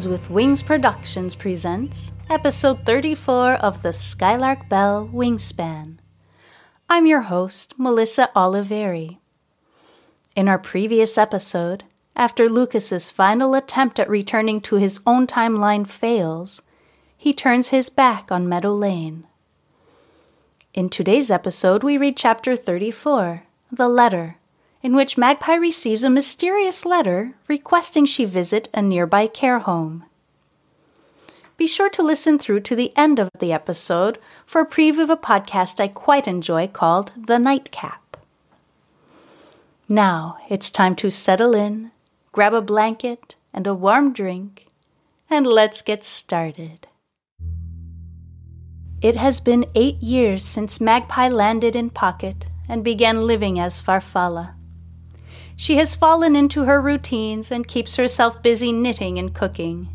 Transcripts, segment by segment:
Things with Wings Productions presents episode 34 of the Skylark Bell Wingspan. I'm your host, Melissa Oliveri. In our previous episode, after Lucas's final attempt at returning to his own timeline fails, he turns his back on Meadow Lane. In today's episode, we read chapter 34, The Letter, in which Magpie receives a mysterious letter requesting she visit a nearby care home. Be sure to listen through to the end of the episode for a preview of a podcast I quite enjoy called The Nightcap. Now it's time to settle in, grab a blanket and a warm drink, and let's get started. It has been eight years since Magpie landed in Pocket and began living as Farfalla. She has fallen into her routines and keeps herself busy knitting and cooking.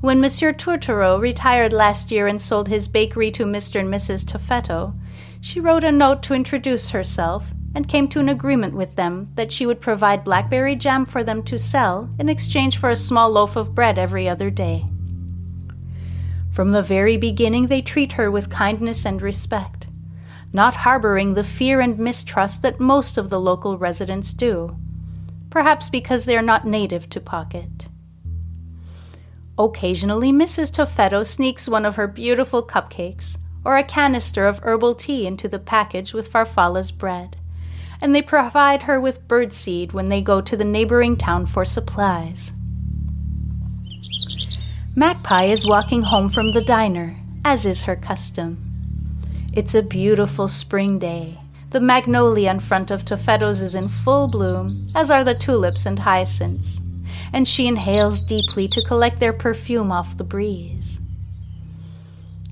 When Monsieur Tourtereau retired last year and sold his bakery to Mr. and Mrs. Toffetto, she wrote a note to introduce herself and came to an agreement with them that she would provide blackberry jam for them to sell in exchange for a small loaf of bread every other day. From the very beginning, they treat her with kindness and respect not harboring the fear and mistrust that most of the local residents do, perhaps because they are not native to Pocket. Occasionally, Mrs. Toffetto sneaks one of her beautiful cupcakes or a canister of herbal tea into the package with Farfalla's bread, and they provide her with birdseed when they go to the neighboring town for supplies. Magpie is walking home from the diner, as is her custom. It's a beautiful spring day. The magnolia in front of Toffetto's is in full bloom, as are the tulips and hyacinths, and she inhales deeply to collect their perfume off the breeze.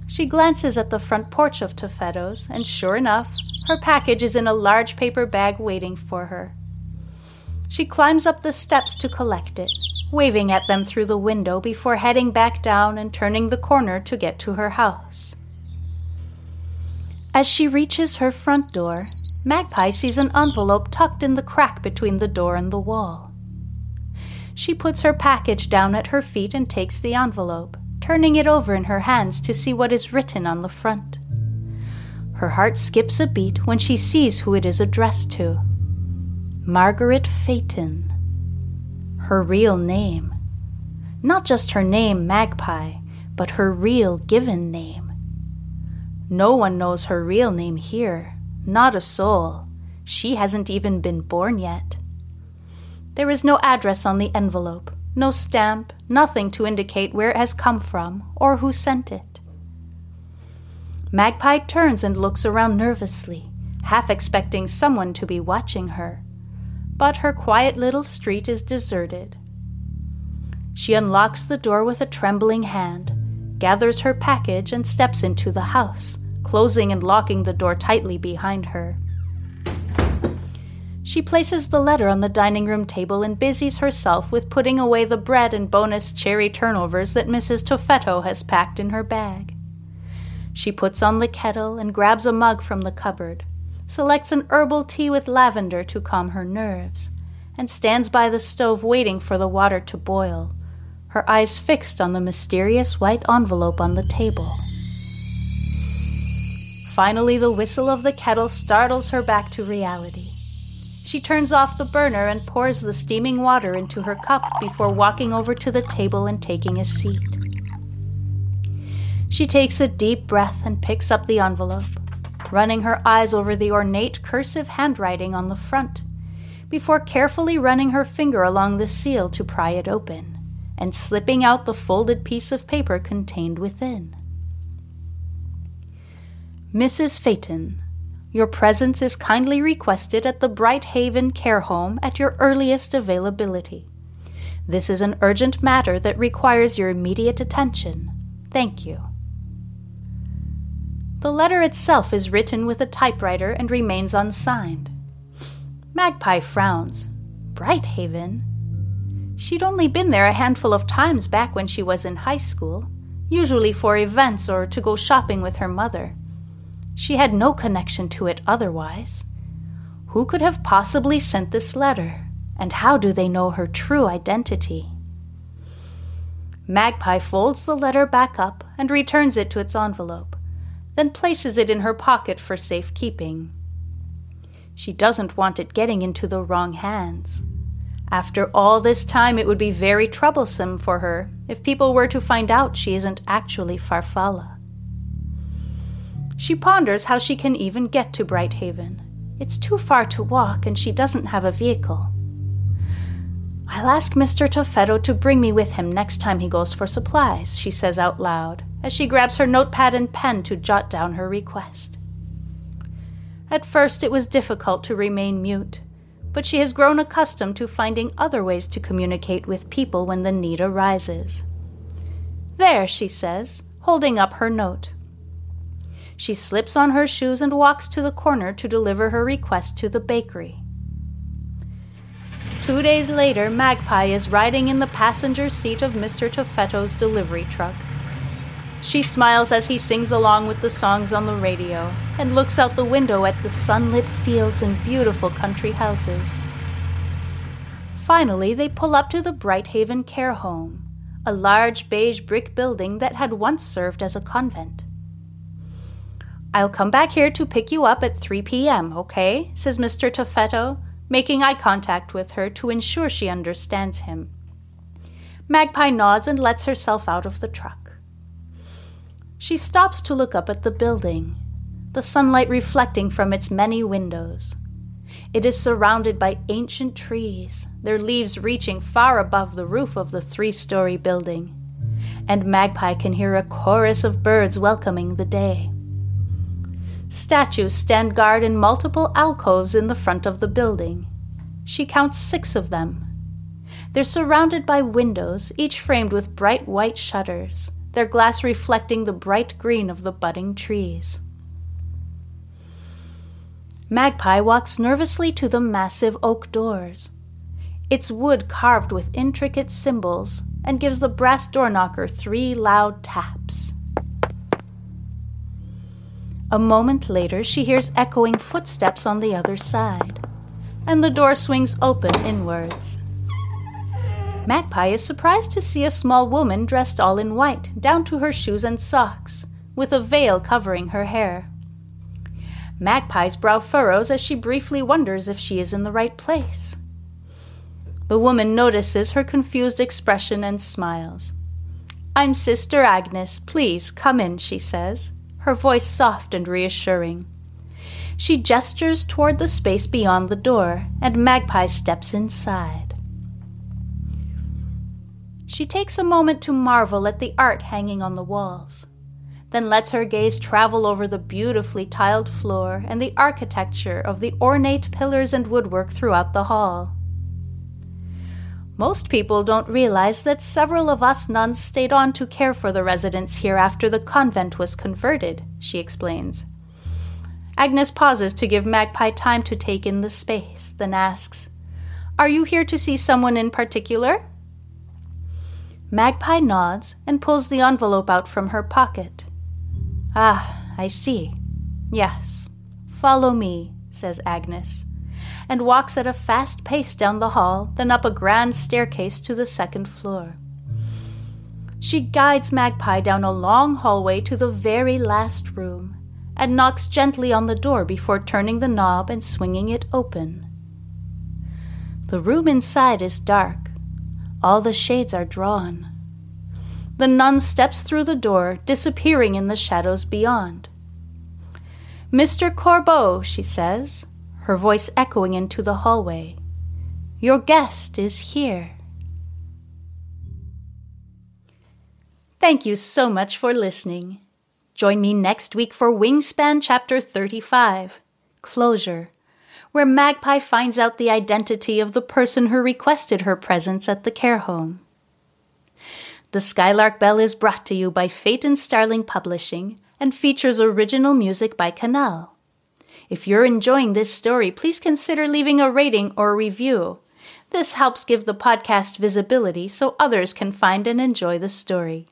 She glances at the front porch of Toffetto's, and sure enough, her package is in a large paper bag waiting for her. She climbs up the steps to collect it, waving at them through the window before heading back down and turning the corner to get to her house. As she reaches her front door, Magpie sees an envelope tucked in the crack between the door and the wall. She puts her package down at her feet and takes the envelope, turning it over in her hands to see what is written on the front. Her heart skips a beat when she sees who it is addressed to Margaret Phaeton. Her real name. Not just her name, Magpie, but her real given name. No one knows her real name here, not a soul. She hasn't even been born yet. There is no address on the envelope, no stamp, nothing to indicate where it has come from or who sent it. Magpie turns and looks around nervously, half expecting someone to be watching her. But her quiet little street is deserted. She unlocks the door with a trembling hand, gathers her package, and steps into the house, closing and locking the door tightly behind her. She places the letter on the dining room table and busies herself with putting away the bread and bonus cherry turnovers that Mrs. Toffetto has packed in her bag. She puts on the kettle and grabs a mug from the cupboard, selects an herbal tea with lavender to calm her nerves, and stands by the stove waiting for the water to boil, her eyes fixed on the mysterious white envelope on the table. Finally the whistle of the kettle startles her back to reality. She turns off the burner and pours the steaming water into her cup before walking over to the table and taking a seat. She takes a deep breath and picks up the envelope, running her eyes over the ornate cursive handwriting on the front, before carefully running her finger along the seal to pry it open, and slipping out the folded piece of paper contained within. Mrs. Phaeton, your presence is kindly requested at the Bright Haven Care Home at your earliest availability. This is an urgent matter that requires your immediate attention. Thank you. The letter itself is written with a typewriter and remains unsigned. Magpie frowns. Brighthaven? She'd only been there a handful of times back when she was in high school, usually for events or to go shopping with her mother. She had no connection to it otherwise. Who could have possibly sent this letter, and how do they know her true identity? Magpie folds the letter back up and returns it to its envelope then places it in her pocket for safekeeping. She doesn't want it getting into the wrong hands. After all this time, it would be very troublesome for her if people were to find out she isn't actually Farfalla. She ponders how she can even get to Brighthaven. It's too far to walk, and she doesn't have a vehicle. I'll ask Mr. Toffetto to bring me with him next time he goes for supplies, she says out loud as she grabs her notepad and pen to jot down her request. At first, it was difficult to remain mute, but she has grown accustomed to finding other ways to communicate with people when the need arises. There, she says, holding up her note. She slips on her shoes and walks to the corner to deliver her request to the bakery. Two days later, Magpie is riding in the passenger seat of Mr. Toffetto's delivery truck. She smiles as he sings along with the songs on the radio and looks out the window at the sunlit fields and beautiful country houses. Finally, they pull up to the Brighthaven Care Home, a large beige brick building that had once served as a convent. I'll come back here to pick you up at 3 p.m., okay? says Mr. Toffetto, making eye contact with her to ensure she understands him. Magpie nods and lets herself out of the truck. She stops to look up at the building, the sunlight reflecting from its many windows. It is surrounded by ancient trees, their leaves reaching far above the roof of the three story building, and Magpie can hear a chorus of birds welcoming the day. Statues stand guard in multiple alcoves in the front of the building. She counts six of them. They're surrounded by windows, each framed with bright white shutters their glass reflecting the bright green of the budding trees. Magpie walks nervously to the massive oak doors. Its wood carved with intricate symbols and gives the brass door knocker three loud taps. A moment later, she hears echoing footsteps on the other side, and the door swings open inwards. Magpie is surprised to see a small woman dressed all in white, down to her shoes and socks, with a veil covering her hair. Magpie's brow furrows as she briefly wonders if she is in the right place. The woman notices her confused expression and smiles. I'm Sister Agnes. Please come in, she says, her voice soft and reassuring. She gestures toward the space beyond the door, and Magpie steps inside. She takes a moment to marvel at the art hanging on the walls, then lets her gaze travel over the beautifully tiled floor and the architecture of the ornate pillars and woodwork throughout the hall. Most people don't realize that several of us nuns stayed on to care for the residents here after the convent was converted, she explains. Agnes pauses to give Magpie time to take in the space, then asks, Are you here to see someone in particular? Magpie nods and pulls the envelope out from her pocket. Ah, I see. Yes. Follow me, says Agnes, and walks at a fast pace down the hall, then up a grand staircase to the second floor. She guides Magpie down a long hallway to the very last room, and knocks gently on the door before turning the knob and swinging it open. The room inside is dark. All the shades are drawn. The nun steps through the door, disappearing in the shadows beyond. Mr. Corbeau, she says, her voice echoing into the hallway. Your guest is here. Thank you so much for listening. Join me next week for Wingspan Chapter 35 Closure, where Magpie finds out the identity of the person who requested her presence at the care home. The Skylark Bell is brought to you by Phaeton Starling Publishing and features original music by Cannelle. If you're enjoying this story, please consider leaving a rating or review. This helps give the podcast visibility so others can find and enjoy the story.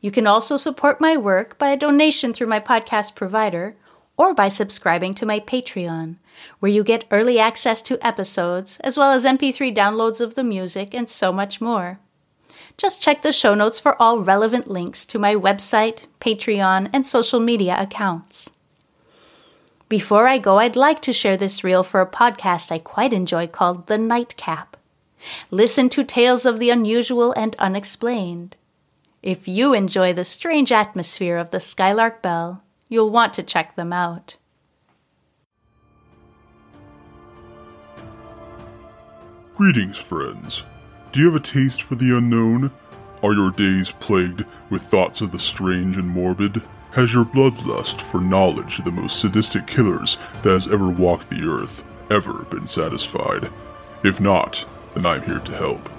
You can also support my work by a donation through my podcast provider or by subscribing to my Patreon, where you get early access to episodes, as well as MP3 downloads of the music and so much more. Just check the show notes for all relevant links to my website, Patreon, and social media accounts. Before I go, I'd like to share this reel for a podcast I quite enjoy called The Nightcap. Listen to tales of the unusual and unexplained. If you enjoy the strange atmosphere of the Skylark Bell, you'll want to check them out. Greetings, friends. Do you have a taste for the unknown? Are your days plagued with thoughts of the strange and morbid? Has your bloodlust for knowledge of the most sadistic killers that has ever walked the earth ever been satisfied? If not, then I'm here to help.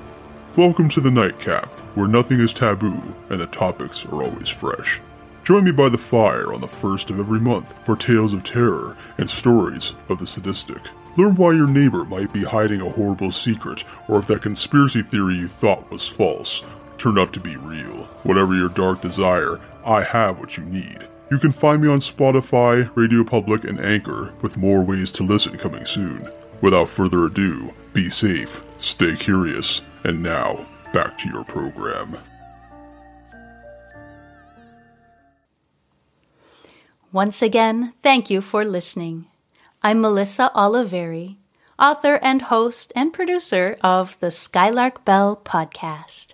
Welcome to the Nightcap, where nothing is taboo and the topics are always fresh. Join me by the fire on the first of every month for tales of terror and stories of the sadistic. Learn why your neighbor might be hiding a horrible secret, or if that conspiracy theory you thought was false turned out to be real. Whatever your dark desire, I have what you need. You can find me on Spotify, Radio Public, and Anchor, with more ways to listen coming soon. Without further ado, be safe, stay curious, and now, back to your program. Once again, thank you for listening. I'm Melissa Oliveri, author and host and producer of the Skylark Bell podcast.